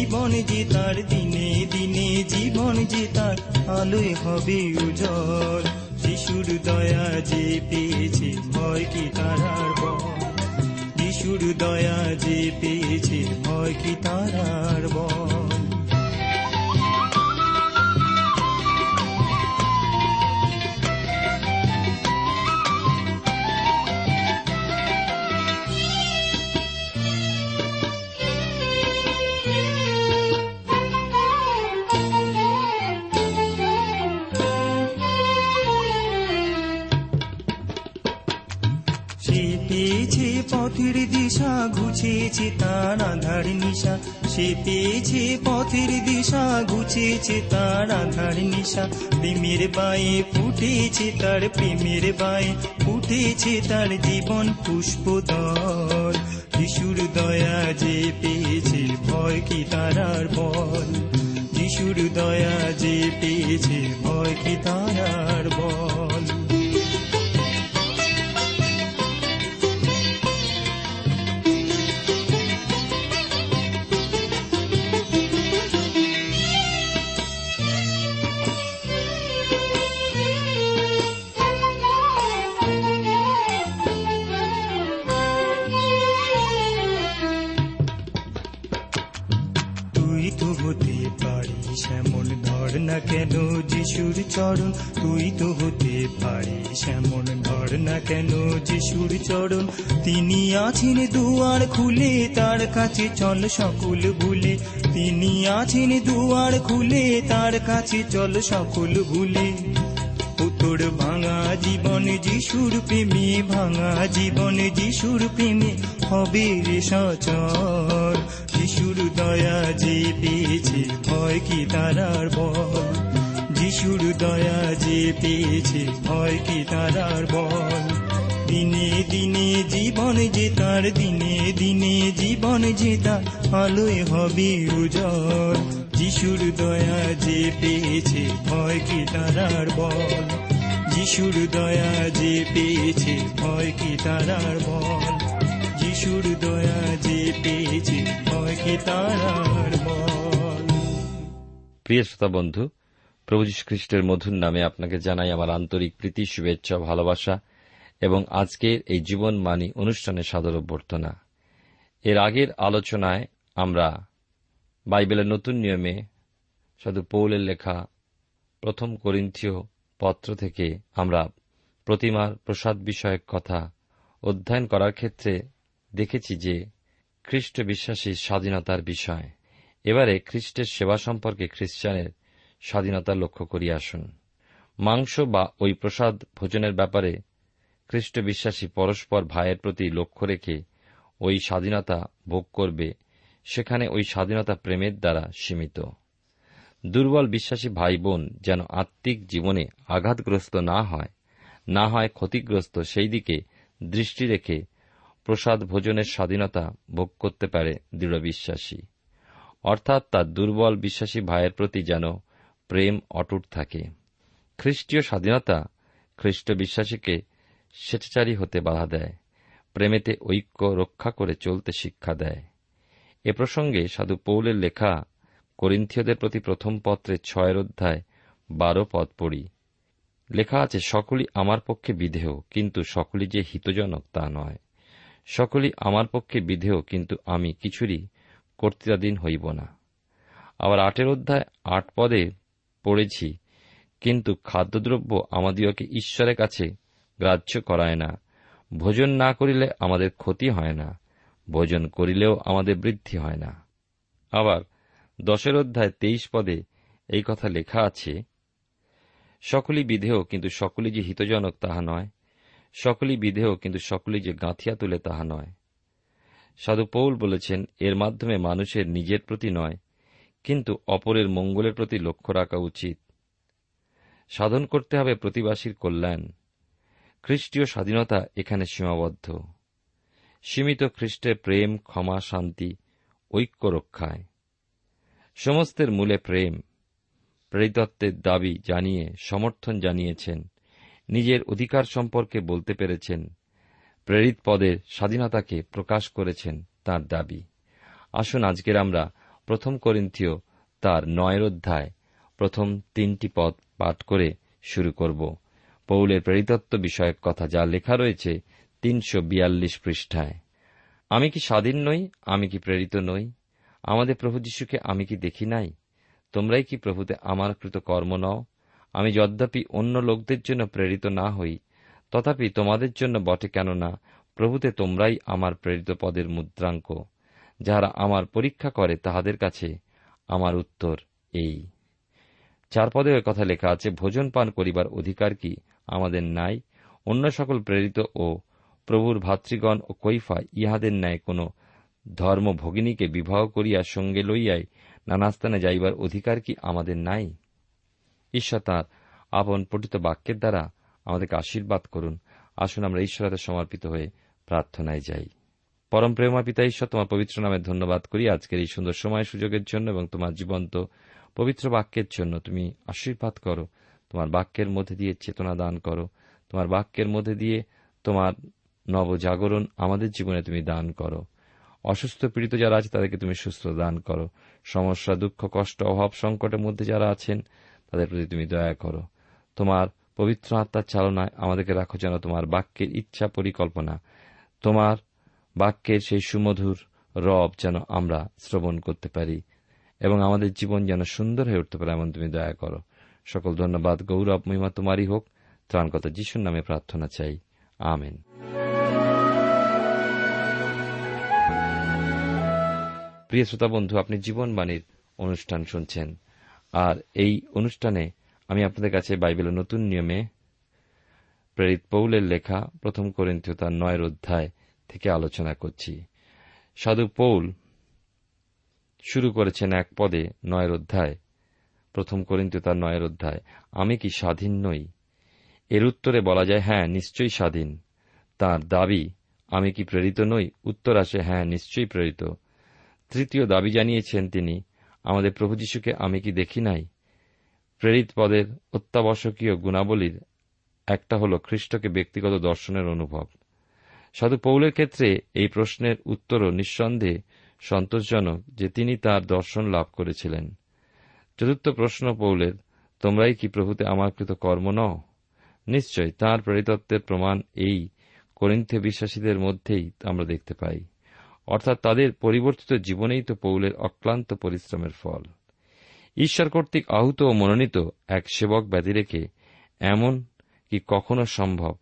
জীবন যে তার দিনে দিনে জীবন যে তার আলোয় হবে উজ্জ্বল। যিশুর দয়া যে পেয়েছে, ভয় কি তারার বল? যিশুর দয়া যে পেয়েছে, ভয় কি তারার বল? ঘুচেছে তার আধার নিশা, সে পেয়েছে পথের দিশা, ঘুচেছে তার আধার নিশা। প্রেমের বায়ে ফুটেছে তার, প্রেমের বায়ে ফুটেছে তার জীবন পুষ্পদল। যিশুর দয়া যে পেয়েছে, ভয় কি তারার বল? যিশুর দয়া যে পেয়েছে কাছে চল সকল ভুলে। তিনি আছেন দুয়ার খুলে, তার কাছে চল সকল ভুলে। তোর ভাঙা জীবন যিশুর প্রেমে, ভাঙা জীবন যিশুর প্রেমে হবে রে সচর যিশুর দয়া যে পেয়েছে, ভয় কি তারার বল? যিশুর দয়া যে পেয়েছে, ভয় কি তারার বল? দিনে দিনে জীবন যে তার দিনে দিনে জীবন তার আলোয় হবে উজল যিশুর দয়া যে পেয়েছে, ভয় কি তারার বল? যিশুর দয়া যে পেয়েছে, ভয় কি তারার বল? যিশুর দয়া যে পেয়েছে, ভয় কি তারার বল? প্রিয় শ্রোতা বন্ধু, প্রভু খ্রিস্টের মধুর নামে আপনাকে জানাই আমার আন্তরিক প্রীতি, শুভেচ্ছা, ভালোবাসা। এবং আজকের এই জীবনবাণী অনুষ্ঠানে সাদর অভ্যর্থনা। এর আগের আলোচনায় আমরা বাইবেলের নতুন নিয়মে সাধু পৌলের লেখা প্রথম করিন্থীয় পত্র থেকে আমরা প্রতিমার প্রসাদ বিষয়ক কথা অধ্যয়ন করার ক্ষেত্রে দেখেছি যে খ্রিস্ট বিশ্বাসী স্বাধীনতার বিষয়। এবারে খ্রিস্টের সেবা সম্পর্কে খ্রিস্টানের স্বাধীনতা লক্ষ্য করিয়া আসুন। মাংস বা ওই প্রসাদ ভোজনের ব্যাপারে খ্রিস্ট বিশ্বাসী পরস্পর ভাইয়ের প্রতি লক্ষ্য রেখে ওই স্বাধীনতা ভোগ করবে, সেখানে ওই স্বাধীনতা প্রেমের দ্বারা সীমিত। দুর্বল বিশ্বাসী ভাই বোন যেন আত্মিক জীবনে আঘাতগ্রস্ত না হয় না হয় ক্ষতিগ্রস্ত, সেই দিকে দৃষ্টি রেখে প্রসাদ ভোজনের স্বাধীনতা ভোগ করতে পারে দৃঢ় বিশ্বাসী। অর্থাৎ তার দুর্বল বিশ্বাসী ভাইয়ের প্রতি যেন প্রেম অটুট থাকে। খ্রিস্টীয় স্বাধীনতা খ্রিস্ট বিশ্বাসীকে স্বেচ্ছাচারী হতে বাধা দেয়, প্রেমেতে ঐক্য রক্ষা করে চলতে শিক্ষা দেয়। এ প্রসঙ্গে সাধু পৌলের লেখা করিন্থীয়দের প্রতি প্রথম পত্রে ছয়ের অধ্যায় বারো পদ পড়ি। লেখা আছে, সকলই আমার পক্ষে বিধেয়, কিন্তু সকলই যে হিতজনক তা নয়। সকলই আমার পক্ষে বিধেয়, কিন্তু আমি কিছুরই কর্তৃত্বাধীন হইব না। আবার আটের অধ্যায় আট পদে পড়েছি, কিন্তু খাদ্যদ্রব্য আমাদিওকে ঈশ্বরের কাছে গ্রাহ্য করায় না। ভোজন না করিলে আমাদের ক্ষতি হয় না। ভোজন করিলেও আমাদের বৃদ্ধি হয় না। আবার দশের অধ্যায় তেইশ পদে এই কথা লেখা আছে সকলই বিধেয় কিন্তু সকলই যে হিতজনক তাহা নয়। সকলই বিধেয় কিন্তু সকলই যে গাঁথিয়া তুলে তাহা নয়। সাধু পৌল বলেছেন, এর মাধ্যমে মানুষের নিজের প্রতি নয়, কিন্তু অপরের মঙ্গলের প্রতি লক্ষ্য রাখা উচিত। সাধন করতে হবে প্রতিবাসীর কল্যাণ। খ্রিস্টীয় স্বাধীনতা এখানে সীমাবদ্ধ। সীমিত খ্রিস্টের প্রেম, ক্ষমা, শান্তি, ঐক্য রক্ষায়। সমস্তের মূলে প্রেম, প্রেরিতত্বের দাবি জানিয়ে, সমর্থন জানিয়েছেন, নিজের অধিকার সম্পর্কে বলতে পেরেছেন, প্রেরিত পদের স্বাধীনতাকে প্রকাশ করেছেন তার দাবি। আসুন আজকের আমরা প্রথম করিন্থীয় তার নয়ের অধ্যায় প্রথম তিনটি পদ পাঠ করে শুরু করব। পৌলের প্রেরিতত্ব বিষয়ক কথা যা লেখা রয়েছে তিনশো বিয়াল্লিশ পৃষ্ঠায়। আমি কি স্বাধীন নই? আমি কি প্রেরিত নই? আমাদের প্রভু যীশুকে আমি কি দেখি নাই? তোমরাই কি প্রভুতে আমার কৃত কর্ম নও? আমি যদ্যপি অন্য লোকদের জন্য প্রেরিত না হই, তথাপি তোমাদের জন্য বটে কেননা প্রভুতে তোমরাই আমার প্রেরিত পদের মুদ্রাঙ্ক, যাহারা আমার পরীক্ষা করে তাহাদের কাছে আমার উত্তর এই। চার পদে কথা লেখা আছে, ভোজন পান করিবার অধিকার কি আমাদের নাই? অন্য সকল প্রেরিত ও প্রভুর ভাতৃগণ ও কৈফা ইহাদের ন্যায় কোন ধর্ম ভগিনীকে বিবাহ করিয়া সঙ্গে লইয়াই নানা স্থানে যাইবার অধিকার কি আমাদের নাই? ঈশ্বর তাঁর আপন পঠিত বাক্যের দ্বারা আমাদেরকে আশীর্বাদ করুন। আসুন আমরা ঈশ্বরাতে সমর্পিত হয়ে প্রার্থনায় যাই। পরম প্রেমা পিতা, ঈশ্বর তোমার পবিত্র নামে ধন্যবাদ করি আজকের এই সুন্দর সময় সুযোগের জন্য এবং তোমার জীবন্ত পবিত্র বাক্যের জন্য তুমি আশীর্বাদ করো, তোমার বাক্যের মধ্যে দিয়ে চেতনা দান করো, তোমার বাক্যের মধ্যে দিয়ে তোমার নবজাগরণ আমাদের জীবনে তুমি দান করো। অসুস্থ পীড়িত যারা আছে, তাদেরকে তুমি সুস্থ দান করো। সমস্যা, দুঃখ, কষ্ট, অভাব, সংকটের মধ্যে যারা আছেন, তাদের প্রতি তুমি দয়া করো। তোমার পবিত্র আত্মার চালনায় আমাদেরকে রাখো যেন তোমার বাক্যের ইচ্ছা পরিকল্পনা, তোমার বাক্যের সেই সুমধুর রব যেন আমরা শ্রবণ করতে পারি। এবং আমাদের জীবন যেন সুন্দর হয়ে উঠতে পারে, এমন তুমি দয়া করো। সকল ধন্যবাদ, গৌরব, মহিমা তোমারই হোক। ত্রাণকতা যিশুর নামে প্রার্থনা চাই। আমেন। প্রিয় শ্রোতা বন্ধু, আপনি জীবনবাণীর অনুষ্ঠান শুনছেন। আর এই অনুষ্ঠানে আমি আপনাদের কাছে বাইবেলের নতুন নিয়মে প্রেরিত পৌলের লেখা প্রথম করিন্থীয় তার নয়ের অধ্যায় থেকে আলোচনা করছি। সাধু পৌল শুরু করেছেন এক পদে নয়ের অধ্যায়, প্রথম করিন্থীয় তার নয়ের অধ্যায়। আমি কি স্বাধীন নই? এর উত্তরে বলা যায় হ্যাঁ নিশ্চয়ই স্বাধীন। তার দাবি, আমি কি প্রেরিত নই? উত্তর আসে হ্যাঁ নিশ্চয়ই প্রেরিত। তৃতীয় দাবি জানিয়েছেন তিনি, আমাদের প্রভু যীশুকে আমি কি দেখি নাই? প্রেরিত পদের অত্যাবশ্যকীয় গুণাবলীর একটা হল খ্রিস্টকে ব্যক্তিগত দর্শনের অনুভব। সাধু পৌলের ক্ষেত্রে এই প্রশ্নের উত্তরও নিঃসন্দেহে সন্তোষজনক যে তিনি তার দর্শন লাভ করেছিলেন। চতুর্থ প্রশ্ন পৌলের, তোমরাই কি প্রভুতে আমার কৃত কর্ম নও? নিশ্চয়, তাঁর প্রেরিতত্বের প্রমাণ এই করিন্থে বিশ্বাসীদের মধ্যেই আমরা দেখতে পাই। অর্থাৎ তাদের পরিবর্তিত জীবনেই তো পৌলের অক্লান্ত পরিশ্রমের ফল। ঈশ্বর কর্তৃক আহুত ও মনোনীত এক সেবক ব্যাধি রেখে এমন কি কখনো সম্ভব?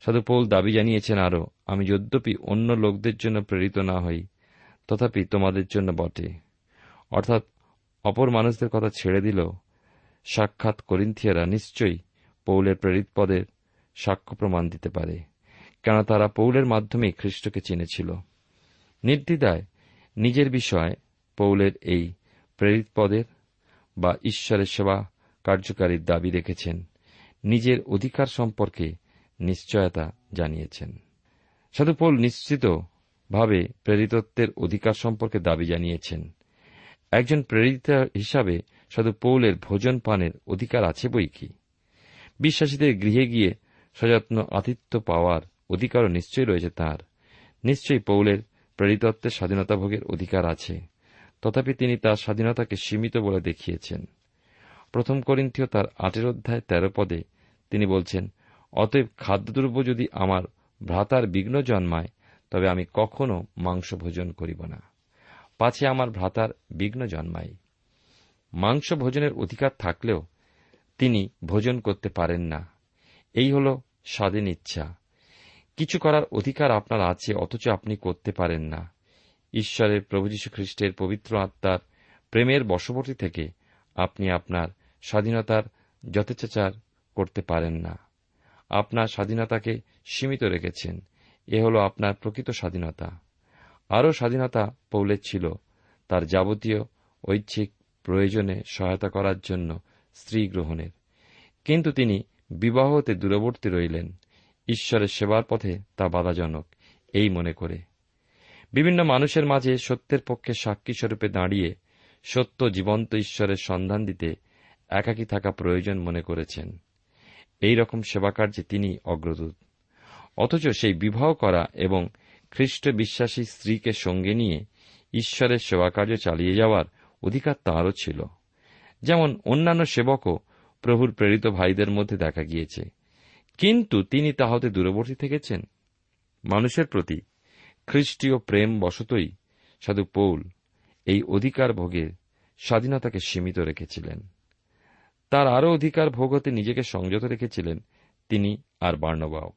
সাধু পৌল দাবি জানিয়েছেন আরও, আমি যদ্যপি অন্য লোকদের জন্য প্রেরিত না হই তথাপি তোমাদের জন্য বটে। অর্থাৎ অপর মানুষদের কথা ছেড়ে দিল। সাক্ষাৎ করিন্থিয়ারা নিশ্চয়ই পৌলের প্রেরিত পদের সাক্ষ্য প্রমাণ দিতে পারে কেন তারা পৌলের মাধ্যমেই খ্রিস্টকে চিনেছিল। নির্দ্বিধায় নিজের বিষয়ে পৌলের এই প্রেরিত পদের বা ঈশ্বরের সেবা কার্যকারীর দাবি রেখেছেন। নিজের অধিকার সম্পর্কে নিশ্চয়তা জানিয়েছেন। সাধু পৌল নিশ্চিত ভাবে প্রেরিতত্বের অধিকার সম্পর্কে দাবি জানিয়েছেন। একজন প্রেরিত হিসাবে শুধু পৌলের ভোজন পানের অধিকার আছে বই কি? বিশ্বাসীদের গৃহে গিয়ে সযত্ন আতিথ্য পাওয়ার অধিকারও নিশ্চয়ই রয়েছে তার। নিশ্চয়ই পৌলের প্রেরিতত্বের স্বাধীনতা ভোগের অধিকার আছে। তথাপি তিনি তার স্বাধীনতাকে সীমিত বলে দেখিয়েছেন। প্রথম করিন্থীয় তার আটের অধ্যায় তেরো পদে তিনি বলছেন, অতএব খাদ্যদ্রব্য যদি আমার ভ্রাতার বিঘ্ন জন্মায় তবে আমি কখনো মাংস ভোজন করিব না। পাছে আমার ভ্রাতার বিঘ্ন জন্মায়। মাংস ভোজনের অধিকার থাকলেও তিনি ভোজন করতে পারেন না। এই হল স্বাধীন ইচ্ছা। কিছু করার অধিকার আপনার আছে, অথচ আপনি করতে পারেন না। ঈশ্বরের, প্রভু যীশু খ্রিস্টের পবিত্র আত্মার প্রেমের বশবর্তী থেকে আপনি আপনার স্বাধীনতার যথেচ্ছাচার করতে পারেন না। আপনার স্বাধীনতাকে সীমিত রেখেছেন। এ হল আপনার প্রকৃত স্বাধীনতা। আরও স্বাধীনতা পৌলের ছিল, তার যাবতীয় ঐচ্ছিক প্রয়োজনে সহায়তা করার জন্য স্ত্রী গ্রহণের। কিন্তু তিনি বিবাহ হতে দূরবর্তী রইলেন। ঈশ্বরের সেবার পথে তা বাধাজনক, এই মনে করে। বিভিন্ন মানুষের মাঝে সত্যের পক্ষে সাক্ষী স্বরূপে দাঁড়িয়ে সত্য জীবন্ত ঈশ্বরের সন্ধান দিতে একাকী থাকা প্রয়োজন মনে করেছেন। এই রকম সেবাকার্যে তিনি অগ্রদূত। অথচ সেই বিবাহ করা এবং খ্রিস্ট বিশ্বাসী স্ত্রীকে সঙ্গে নিয়ে ঈশ্বরের সেবাকার্য চালিয়ে যাওয়ার অধিকার তাঁরও ছিল। যেমন অন্যান্য সেবকও প্রভুর প্রেরিত ভাইদের মধ্যে দেখা গিয়েছে। কিন্তু তিনি তাহতে দূরবর্তী থেকেছেন। মানুষের প্রতি খ্রিস্টীয় প্রেম বশতই সাধু পৌল এই অধিকার ভোগের স্বাধীনতাকে সীমিত রেখেছিলেন। তার আরও অধিকার ভোগ হতে নিজেকে সংযত রেখেছিলেন তিনি আর বার্ণবাও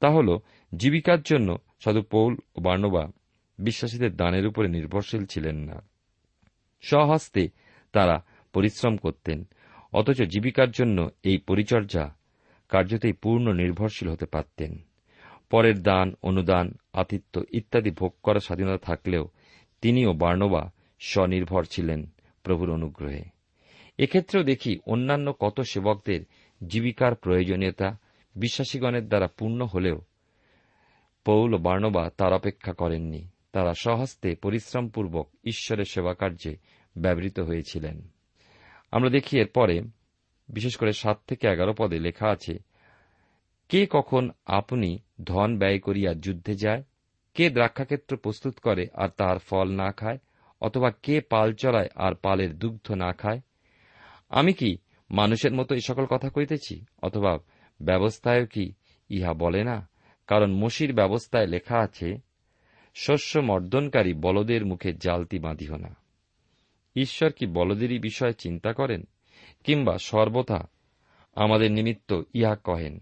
তা হল, জীবিকার জন্য সাধু পৌল ও বার্ণবা বিশ্বাসীদের দানের উপরে নির্ভরশীল ছিলেন না। স্বহস্তে তারা পরিশ্রম করতেন, অথচ জীবিকার জন্য এই পরিচর্যা কার্যতেই পূর্ণ নির্ভরশীল হতে পারতেন। পরের দান, অনুদান, আতিথ্য ইত্যাদি ভোগ করার স্বাধীনতা থাকলেও তিনিও বার্ণবা স্বনির্ভর ছিলেন প্রভুর অনুগ্রহে। এক্ষেত্রেও দেখি অন্যান্য কত সেবকদের জীবিকার প্রয়োজনীয়তা বিশ্বাসীগণের দ্বারা পূর্ণ হলেও পৌল বার্ণবা তার অপেক্ষা করেননি। তারা স্বহস্তে পরিশ্রমপূর্বক ঈশ্বরের সেবাকার্যে ব্যবহৃত হয়েছিলেন। আমরা দেখি এরপরে, বিশেষ করে সাত থেকে এগারো পদে লেখা আছে, কে কখন আপনি ধন ব্যয় করিয়া যুদ্ধে যায়? কে দ্রাক্ষাক্ষেত্র প্রস্তুত করে আর তার ফল না খায়? অথবা কে পাল চড়ায় আর পালের দুগ্ধ না খায়? আমি কি মানুষের মতো এই সকল কথা কইতেছি? অথবা ব্যবস্থায়ও কি ইহা বলে না? কারণ মসির ব্যবস্থায় লেখা আছে, শস্য মর্দনকারী বলদের মুখে জালতি বাঁধিও না। ঈশ্বর কি বলদেরই বিষয়ে চিন্তা করেন? কিংবা সর্বথা আমাদের নিমিত্ত ইহা কহেন?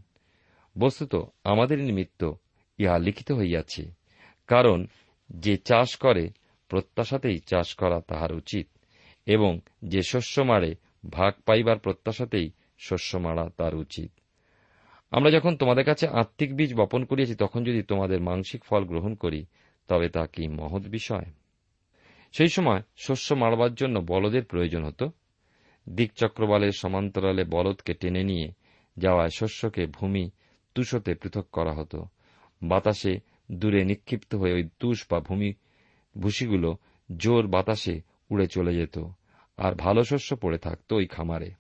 বস্তুত আমাদের নিমিত্ত ইহা লিখিত হইয়াছে, কারণ যে চাষ করে প্রত্যাশাতেই চাষ করা তাহার উচিত, এবং যে শস্য মারে ভাগ পাইবার প্রত্যাশাতেই শস্য মারা তার উচিত। আমরা যখন তোমাদের কাছে আত্মিক বীজ বপন করিয়াছি, তখন যদি তোমাদের মানসিক ফল গ্রহণ করি, তবে তা কি মহৎ বিষয়? সেই সময় শস্য মারবার জন্য বলদের প্রয়োজন হতো। দিকচক্রবালের সমান্তরালে বলদকে টেনে নিয়ে যাওয়ায় শস্যকে ভূমি তুষতে পৃথক করা হতো। বাতাসে দূরে নিক্ষিপ্ত হয়ে ওই তুষ বা ভূমি ভুসিগুলো জোর বাতাসে উড়ে চলে যেত, আর ভালো শস্য পড়ে থাকত ওই খামারে।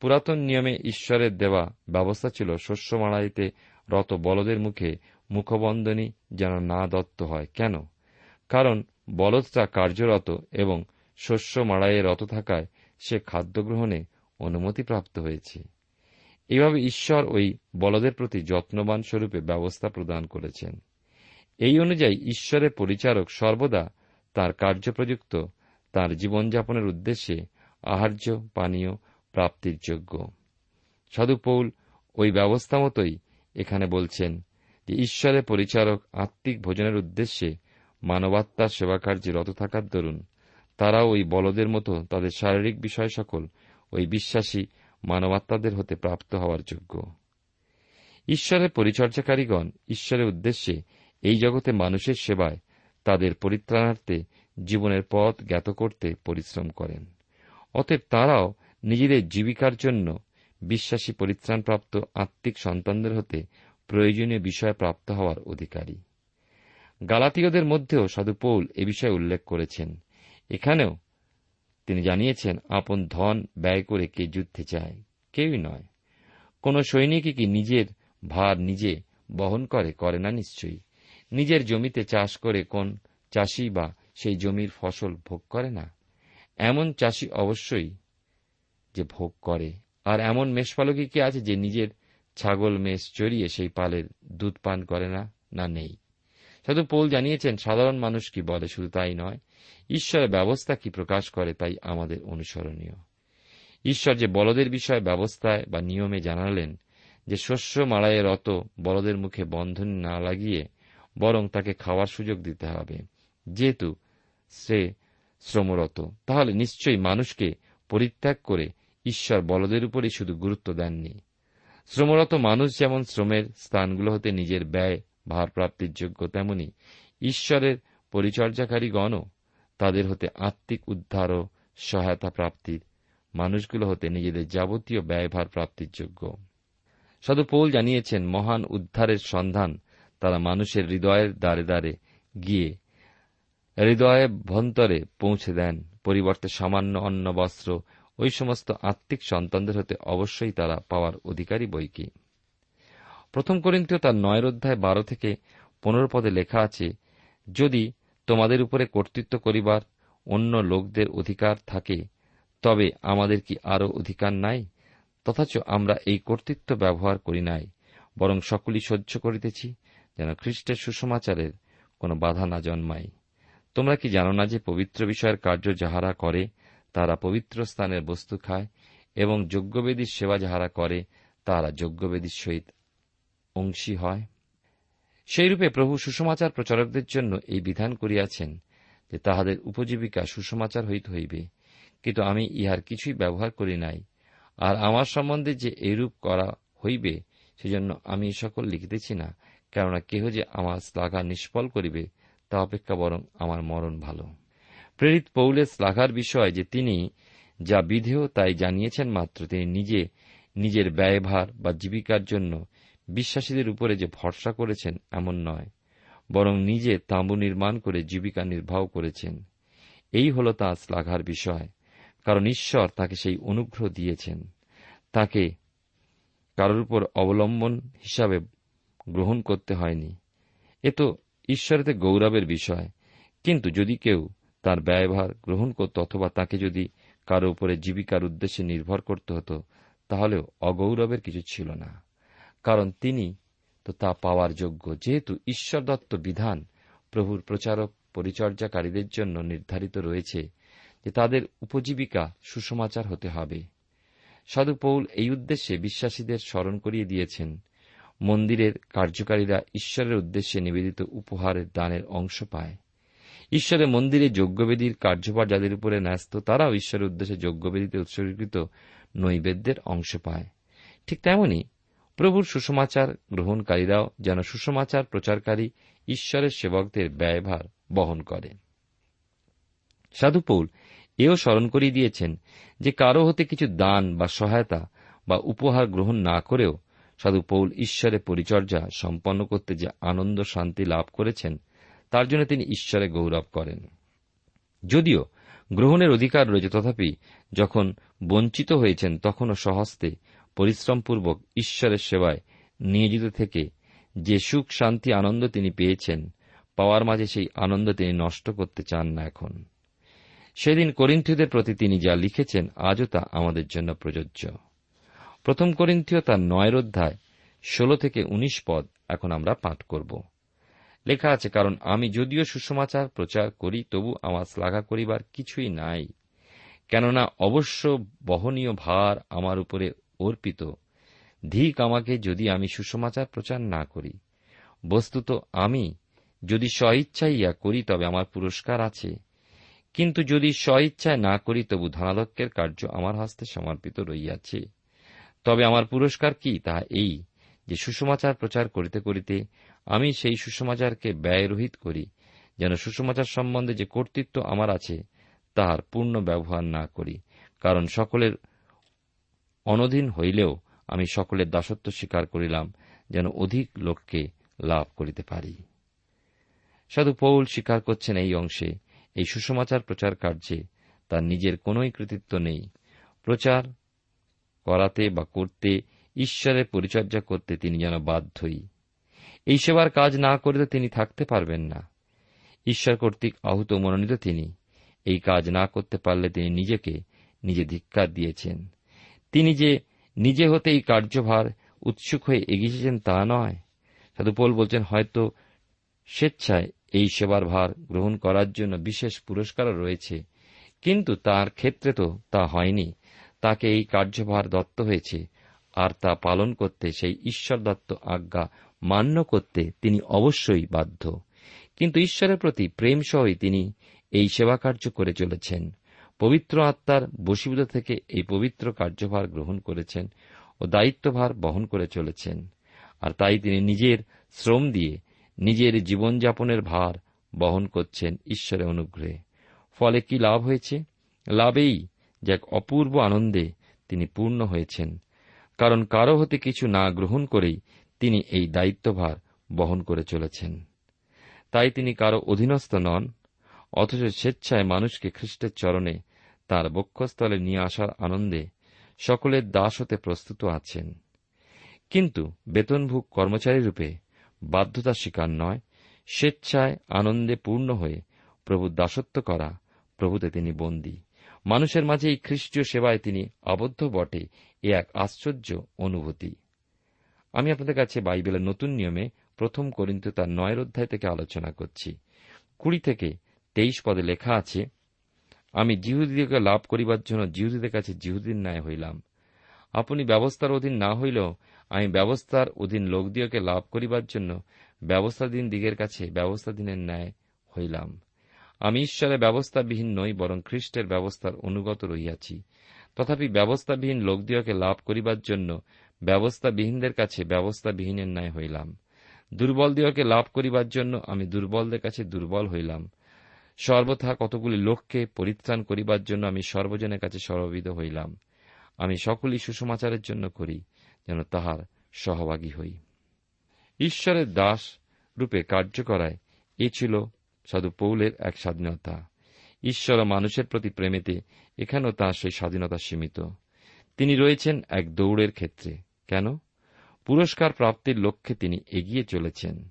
পুরাতন নিয়মে ঈশ্বরের দেওয়া ব্যবস্থা ছিল শস্য মাড়াইতে রত বলদের মুখে মুখবন্ধনী যেন না দত্ত হয়। কেন? কারণ বলদটা কার্যরত এবং শস্য মাড়াইয়ে রত থাকায় সে খাদ্য গ্রহণে অনুমতিপ্রাপ্ত হয়েছে। এভাবে ঈশ্বর ওই বলদের প্রতি যত্নবান স্বরূপে ব্যবস্থা প্রদান করেছেন। এই অনুযায়ী ঈশ্বরের পরিচারক সর্বদা তার কার্যপ্রযুক্ত তার জীবনযাপনের উদ্দেশ্যে আহার্য, পানীয় প্রাপ্তির যোগ্য। সাধু পৌল ওই ব্যবস্থা মতোই এখানে বলছেন যে ঈশ্বরের পরিচারক আত্মিক ভোজনের উদ্দেশ্যে মানবাত্মার সেবাকার্যে রত থাকার দরুন তারাও ওই বলদের মতো তাদের শারীরিক বিষয় সকল ওই বিশ্বাসী মানবাত্মাদের হতে প্রাপ্ত হওয়ার যোগ্য। ঈশ্বরের পরিচর্যাকারীগণ ঈশ্বরের উদ্দেশ্যে এই জগতে মানুষের সেবায় তাদের পরিত্রাণার্থে জীবনের পথ জ্ঞাত করতে পরিশ্রম করেন। অতএব তাঁরাও নিজেদের জীবিকার জন্য বিশ্বাসী পরিত্রাণপ্রাপ্ত আত্মিক সন্তানদের হতে প্রয়োজনীয় বিষয় প্রাপ্ত হওয়ার অধিকারী। গালাতীয়দের মধ্যেও সাধু পৌল এ বিষয়ে উল্লেখ করেছেন। এখানেও তিনি জানিয়েছেন, আপন ধন ব্যয় করে কে যুদ্ধে যায়, কেউই নয়। কোন সৈনিকই কি নিজের ভার নিজে বহন করে করে না নিশ্চয়ই। নিজের জমিতে চাষ করে কোন চাষি বা সেই জমির ফসল ভোগ করে না। এমন চাষি অবশ্যই যে ভোগ করে। আর এমন মেষপালকই কি আছে যে নিজের ছাগল, মেষ চড়িয়ে সেই পালের দুধ পান করে না না নেই? সাধু পৌল জানিয়েছেন, সাধারণ মানুষ কি বলে? শুধু তাই নয়, ঈশ্বরের ব্যবস্থা কি প্রকাশ করে তাই আমাদের অনুসরণীয়। ঈশ্বর যে বলদের বিষয়ে ব্যবস্থায় বা নিয়মে জানালেন যে শস্য মাড়াইয়ের রত বলদের মুখে বন্ধন না লাগিয়ে বরং তাকে খাওয়ার সুযোগ দিতে হবে, যেহেতু সে শ্রমরত, তাহলে নিশ্চয়ই মানুষকে পরিত্যাগ করে ঈশ্বর বলদের উপরই শুধু গুরুত্ব দেননি। শ্রমরত মানুষ যেমন শ্রমের স্থানগুলো হতে নিজের ব্যয়, ভারপ্রাপ্তির যোগ্য, তেমনি ঈশ্বরের পরিচর্যাকারীগণও তাদের হতে আত্মিক উদ্ধার ও সহায়তা প্রাপ্তির মানুষগুলো হতে নিজেদের যাবতীয় ব্যয়ভার প্রাপ্তির যোগ্য। সাধু পৌল জানিয়েছেন, মহান উদ্ধারের সন্ধান তারা মানুষের হৃদয়ের দ্বারে দ্বারে গিয়ে হৃদয়ে ভন্তরে পৌঁছে দেন। পরিবর্তে সামান্য অন্ন, বস্ত্র ওই সমস্ত আত্মিক সন্তানদের হতে অবশ্যই তারা পাওয়ার অধিকারী বইকি প্রথম করিন্তীয় তার নয়ের অধ্যায় বারো থেকে পনেরো পদে লেখা আছে, যদি তোমাদের উপরে কর্তৃত্ব করিবার অন্য লোকদের অধিকার থাকে, তবে আমাদের কি আরও অধিকার নাই? তথাচ আমরা এই কর্তৃত্ব ব্যবহার করি নাই, বরং সকলই সহ্য করিতেছি, যেন খ্রিস্টের সুসমাচারের কোন বাধা না জন্মায়। তোমরা কি জানো না যে পবিত্র বিষয়ের কার্য যাহারা করে তারা পবিত্র স্থানের বস্তু খায় এবং যজ্ঞবেদীর সেবা যাহারা করে, তারা যজ্ঞবেদীর সহিত অংশী হয়। সেইরূপে প্রভু সুসমাচার প্রচারকদের জন্য এই বিধান করিয়াছেন যে তাহাদের উপজীবিকা সুসমাচার হইতে হইবে, কিন্তু আমি ইহার কিছুই ব্যবহার করি নাই। আর আমার সম্বন্ধে যে এইরূপ করা হইবে, সেজন্য আমি সকল লিখিতেছি না, কেননা কেহ যে আমার শ্লাঘা নিষ্ফল করিবে, তা অপেক্ষা বরং আমার মরণ ভালো। প্রেরিত পৌলের শ্লাঘার বিষয় যে তিনি যা বিধেয় তাই জানিয়েছেন মাত্র। তিনি নিজে নিজের ব্যয়ভার বা জীবিকার জন্য বিশ্বাসীদের উপরে যে ভরসা করেছেন, এমন নয়। বরং নিজে তাঁবু নির্মাণ করে জীবিকা নির্বাহ করেছেন। এই হল তাঁর শ্লাঘার বিষয়। কারণ ঈশ্বর তাকে সেই অনুগ্রহ দিয়েছেন। তাকে কারোর উপর অবলম্বন হিসাবে গ্রহণ করতে হয়নি। এ তো ঈশ্বরেতে গৌরবের বিষয়। কিন্তু যদি কেউ তার ব্যয়ভার গ্রহণ করত অথবা তাকে যদি কারও উপরে জীবিকার উদ্দেশ্যে নির্ভর করতে হতো, তাহলেও অগৌরবের কিছু ছিল না। কারণ তিনি তো তা পাওয়ার যোগ্য। যেহেতু ঈশ্বর দত্ত বিধান প্রভুর প্রচারক পরিচর্যাকারীদের জন্য নির্ধারিত রয়েছে যে তাদের উপজীবিকা সুসমাচার হতে হবে। সাধু পৌল এই উদ্দেশ্যে বিশ্বাসীদের স্মরণ করিয়ে দিয়েছেন, মন্দিরের কার্যকারীরা ঈশ্বরের উদ্দেশ্যে নিবেদিত উপহারের দানের অংশ পায়। ঈশ্বরের মন্দিরে যজ্ঞবেদীর কার্যভার যাদের উপরে ন্যস্ত, তারাও ঈশ্বরের উদ্দেশ্যে যজ্ঞবেদীতে উৎসর্গীকৃত নৈবেদ্যের অংশ পায়। ঠিক তেমনি প্রভুর সুসমাচার গ্রহণকারীরাও যেন সুসমাচার প্রচারকারী ঈশ্বরের সেবকদের ব্যয়ভার বহন করে। সাধুপৌল এও স্মরণ করিয়ে দিয়েছেন যে কারও হতে কিছু দান বা সহায়তা বা উপহার গ্রহণ না করেও সাধু পৌল ঈশ্বরের পরিচর্যা সম্পন্ন করতে যে আনন্দ শান্তি লাভ করেছেন তার জন্য তিনি ঈশ্বরে গৌরব করেন। যদিও গ্রহণের অধিকার রয়েছে, তথাপি যখন বঞ্চিত হয়েছেন, তখনও সহস্তে পরিশ্রমপূর্বক ঈশ্বরের সেবায় নিয়োজিত থেকে যে সুখ, শান্তি, আনন্দ তিনি পেয়েছেন, পাওয়ার মাঝে সেই আনন্দ তিনি নষ্ট করতে চান না এখন। সেদিন করিন্থীয়দের প্রতি তিনি যা লিখেছেন, আজও তা আমাদের জন্য প্রযোজ্য। প্রথম করিন্থীয় তার নয়ের অধ্যায় ষোলো থেকে উনিশ পদ এখন আমরা পাঠ করব। লেখা আছে, কারণ আমি যদিও সুসমাচার প্রচার করি, তবু আমার শ্লাঘা করিবার কিছুই নাই। কেননা অবশ্য বহনীয় ভার আমার উপরে অর্পিত। ধিক আমাকে যদি আমি সুসমাচার প্রচার না করি। বস্তুত আমি যদি স্বইচ্ছাই ইয়া করি, তবে আমার পুরস্কার আছে। কিন্তু যদি স্বইচ্ছায় না করি, তবু ধনালক্যের কার্য আমার হস্তে সমর্পিত রইয়াছে। তবে আমার পুরস্কার কি? তাহা এই যে সুসমাচার প্রচার করিতে করিতে আমি সেই সুসমাচারকে ব্যয়রহিত করি, যেন সুসমাচার সম্বন্ধে যে কর্তৃত্ব আমার আছে, তাহার পূর্ণ ব্যবহার না করি, কারণ সকলের অনধীন হইলেও আমি সকলের দাসত্ব স্বীকার করিলাম, যেন অধিক লোককে লাভ করিতে পারি। সাধু পৌল স্বীকার করছেন এই অংশে, এই সুসমাচার প্রচার কার্যে তার নিজের কোনই কৃতিত্ব নেই। প্রচার করাতে বা করতে, ঈশ্বরের পরিচর্যা করতে তিনি যেন বাধ্যই। এই সেবার কাজ না করিতে তিনি থাকতে পারবেন না। ঈশ্বর কর্তৃক আহুত মনোনীত তিনি। এই কাজ না করতে পারলে তিনি নিজেকে নিজে ধিক্কার দিয়েছেন। তিনি যে নিজে হতে এই কার্যভার উৎসুক হয়ে এগিয়েছেন তা নয়। সাধু পোল বলছেন, হয়তো স্বেচ্ছায় এই সেবার ভার গ্রহণ করার জন্য বিশেষ পুরস্কারও রয়েছে। কিন্তু তার ক্ষেত্রে তো তা হয়নি। তাকে এই কার্যভার দত্ত হয়েছে। আর তা পালন করতে সেই ঈশ্বর দত্ত আজ্ঞা মান্য করতে তিনি অবশ্যই বাধ্য। কিন্তু ঈশ্বরের প্রতি প্রেম সহই তিনি এই সেবা কার্য করে চলেছেন। পবিত্র আত্মার বশীভূত থেকে এই পবিত্র কার্যভার গ্রহণ করেছেন ও দায়িত্বভার বহন করে চলেছেন। আর তাই তিনি নিজের শ্রম দিয়ে নিজের জীবনযাপনের ভার বহন করছেন ঈশ্বরের অনুগ্রহে। ফলে কি লাভ হয়েছে? লাভেই যে এক অপূর্ব আনন্দে তিনি পূর্ণ হয়েছেন। কারণ কারও হতে কিছু না গ্রহণ করেই তিনি এই দায়িত্বভার বহন করে চলেছেন। তাই তিনি কারও অধীনস্থ নন, অথচ স্বেচ্ছায় মানুষকে খ্রিস্টের চরণে তার বক্ষস্থলে নিয়ে আসার আনন্দে সকলের দাস হতে প্রস্তুত আছেন। কিন্তু বেতনভুক কর্মচারী রূপে বাধ্যতা স্বীকার নয়, স্বেচ্ছায় আনন্দে পূর্ণ হয়ে প্রভুর দাসত্ব করা প্রভুতে তিনি বন্দী। মানুষের মাঝে এই খ্রিস্টীয় সেবায় তিনি আবদ্ধ বটে, এ এক আশ্চর্য অনুভূতি। আমি আপনাদের কাছে বাইবেলের নতুন নিয়মে প্রথম করিন্ত তার নয়ের অধ্যায় থেকে আলোচনা করছি। কুড়ি থেকে তেইশ পদে লেখা আছে, আমি জিহুদিকে লাভ করিবার জন্য জিহুদীদের কাছে জিহুদির ন্যায় হইলাম। আপনি ব্যবস্থার অধীন না হইলেও আমি ব্যবস্থার অধীন লোকদিওকে লাভ করিবার জন্য ব্যবস্থাধীন দিগের কাছে ব্যবস্থাধীনের ন্যায় হইলাম। আমি ঈশ্বরের ব্যবস্থাবিহীন নই, বরং খ্রিস্টের ব্যবস্থার অনুগত রহিয়াছি। তথাপি ব্যবস্থাবিহীন লোকদিওকে লাভ করিবার জন্য ব্যবস্থাবিহীনদের কাছে ব্যবস্থাবিহীনের ন্যায় হইলাম। দুর্বল দিওকে লাভ করিবার জন্য আমি দুর্বলদের কাছে দুর্বল হইলাম। সর্বথা কতগুলি লোককে পরিত্রাণ করিবার জন্য আমি সর্বজনের কাছে সর্ববিধ হইলাম। আমি সকলই সুসমাচারের জন্য করি, যেন তাহার সহভাগী হই। ঈশ্বরের দাস রূপে কার্য করায়, এ ছিল সাধু পৌলের এক স্বাধীনতা। ঈশ্বর ও মানুষের প্রতি প্রেমেতে এখানেও তাঁর সেই স্বাধীনতা সীমিত। তিনি রয়েছেন এক দৌড়ের ক্ষেত্রে। কেন? পুরস্কার প্রাপ্তির লক্ষ্যে তিনি এগিয়ে চলেছেন।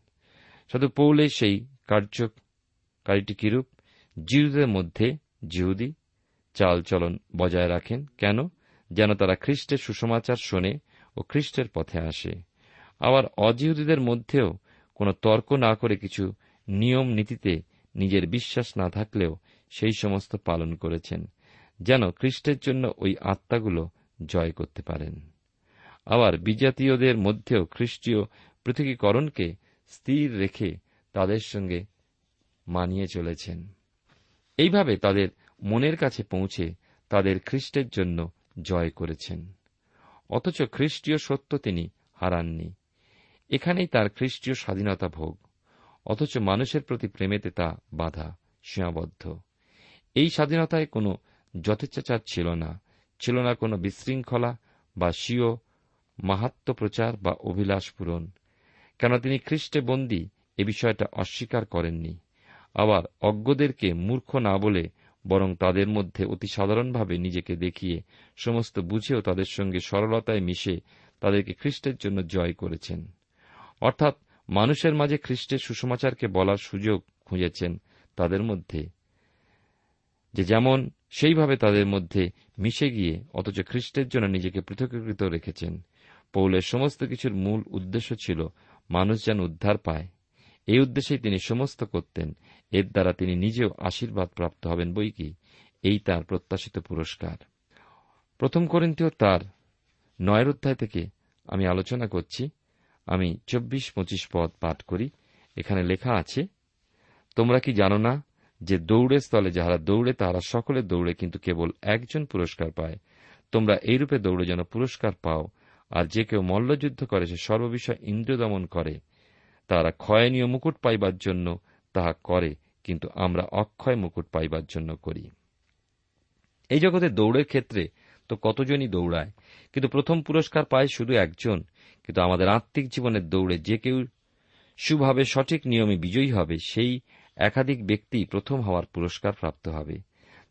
সাধু পৌলে সেই কার্যকারীটি কিরূপ? জিহুদের মধ্যে জিহুদি চালচলন বজায় রাখেন। কেন? যেন তারা খ্রিস্টের সুসমাচার শোনে ও খ্রিস্টের পথে আসে। আবার অজিহুদীদের মধ্যেও কোনো তর্ক না করে কিছু নিয়ম নীতিতে নিজের বিশ্বাস না থাকলেও সেই সমস্ত পালন করেছেন, যেন খ্রিস্টের জন্য ওই আত্মাগুলো জয় করতে পারেন। আবার বিজাতীয়দের মধ্যেও খ্রিস্টীয় পৃথকীকরণকে স্থির রেখে তাদের সঙ্গে মানিয়ে চলেছেন। এইভাবে তাদের মনের কাছে পৌঁছে তাদের খ্রিস্টের জন্য জয় করেছেন। অথচ খ্রিস্টীয় সত্য তিনি হারাননি। এখানেই তার খ্রিস্টীয় স্বাধীনতা ভোগ, অথচ মানুষের প্রতি প্রেমেতে তা বাধা সীমাবদ্ধ। এই স্বাধীনতায় কোনো যথেচ্ছাচার ছিল না ছিল না কোনো বিশৃঙ্খলা বা স্বীয় মাহাত্ম প্রচার বা অভিলাষ পূরণ। কেন তিনি খ্রিস্টে বন্দী, এ বিষয়টা অস্বীকার করেননি। আবার অজ্ঞদেরকে মূর্খ না বলে বরং তাদের মধ্যে অতি সাধারণভাবে নিজেকে দেখিয়ে সমস্ত বুঝেও তাদের সঙ্গে সরলতায় মিশে তাদেরকে খ্রিস্টের জন্য জয় করেছেন। অর্থাৎ মানুষের মাঝে খ্রিস্টের সুসমাচারকে বলার সুযোগ খুঁজেছেন তাদের মধ্যে। যে যেমন সেইভাবে তাদের মধ্যে মিশে গিয়ে অথচ খ্রিস্টের জন্য নিজেকে পৃথকীকৃত রেখেছেন। পৌলের সমস্ত কিছুর মূল উদ্দেশ্য ছিল মানুষ যেন উদ্ধার পায়। এই উদ্দেশ্যেই তিনি সমস্ত করতেন। এর দ্বারা তিনি নিজেও আশীর্বাদ প্রাপ্ত হবেন বই কি? এই তার প্রত্যাশিত পুরস্কার। প্রথম করিন্তীয় তার নয়ের অধ্যায় থেকে আমি আলোচনা করছি। আমি চব্বিশ পঁচিশ পদ পাঠ করি। এখানে লেখা আছে, তোমরা কি জানো না যে দৌড়ের স্থলে যাহারা দৌড়ে, তাহারা সকলে দৌড়ে, কিন্তু কেবল একজন পুরস্কার পায়। তোমরা এইরূপে দৌড়ে যেন পুরস্কার পাও আর যে কেউ মল্লযুদ্ধ করে, সে সর্ববিষয় ইন্দ্রিয় দমন করে। তারা ক্ষয়নীয় মুকুট পাইবার জন্য তাহা করে, কিন্তু আমরা অক্ষয় মুকুট পাইবার জন্য করি। এই জগতে দৌড়ের ক্ষেত্রে তো কতজনই দৌড়ায়? কিন্তু প্রথম পুরস্কার পায় শুধু একজন। কিন্তু আমাদের আত্মিক জীবনের দৌড়ে যে কেউ সুভাবে সঠিক নিয়মে বিজয়ী হবে, সেই একাধিক ব্যক্তি প্রথম হওয়ার পুরস্কার প্রাপ্ত হবে।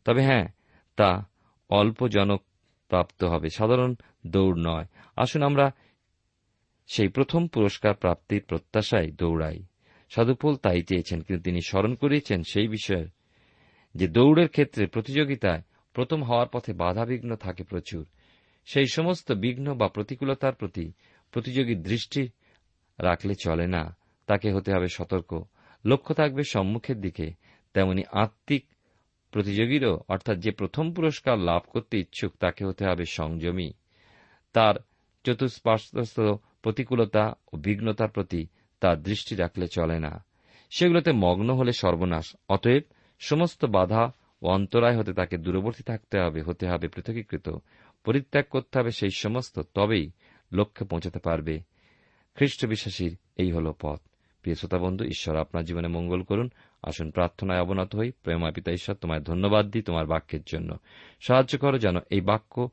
তবে হ্যাঁ তা অল্প জনক প্রাপ্ত হবে। সাধারণ দৌড় নয়। আসুন আমরা সেই প্রথম পুরস্কার প্রাপ্তির প্রত্যাশায় দৌড়াই। সাধুপোল তাই চেয়েছেন, কিন্তু তিনি স্মরণ করিয়েছেন সেই বিষয়ে যে দৌড়ের ক্ষেত্রে প্রতিযোগিতায় প্রথম হওয়ার পথে বাধাবিঘ্ন থাকে প্রচুর। সেই সমস্ত বিঘ্ন বা প্রতিকূলতার প্রতি প্রতিযোগীর দৃষ্টি রাখলে চলে না। তাকে হতে হবে সতর্ক। লক্ষ্য থাকবে সম্মুখের দিকে। তেমনি আত্মিক প্রতিযোগীরও অর্থাৎ যে প্রথম পুরস্কার লাভ করতে ইচ্ছুক তাকে হতে হবে সংযমী। তার চতুষ্পার্শ্বস্থ প্রতিকূলতা ও বিঘ্নতার প্রতি তার দৃষ্টি রাখলে চলে না। সেগুলোতে মগ্ন হলে সর্বনাশ। অতএব সমস্ত বাধা ও অন্তরায় হতে তাকে দূরবর্তী থাকতে হবে, হতে হবে পৃথকীকৃত। পরিত্যাগ করতে হবে সেই সমস্ত, তবেই লক্ষ্যে পৌঁছাতে পারবে। খ্রিস্ট বিশ্বাসীর এই হল পথ। প্রিয় শ্রোতা বন্ধু ঈশ্বর আপনার জীবনে মঙ্গল করুন। আসুন প্রার্থনায় অবনত হই। প্রেমা পিতা ঈশ্বর, তোমায় ধন্যবাদ দিই তোমার বাক্যের জন্য। সাহায্য করো যেন এই বাক্য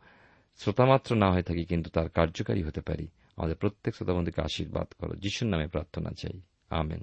শ্রোতামাত্র না হয়ে থাকি, কিন্তু তার কার্যকারী হতে পারি। আমাদের প্রত্যেক শ্রোতা বন্ধুকে আশীর্বাদ করো। যিশুর নামে প্রার্থনা চাই। আমেন।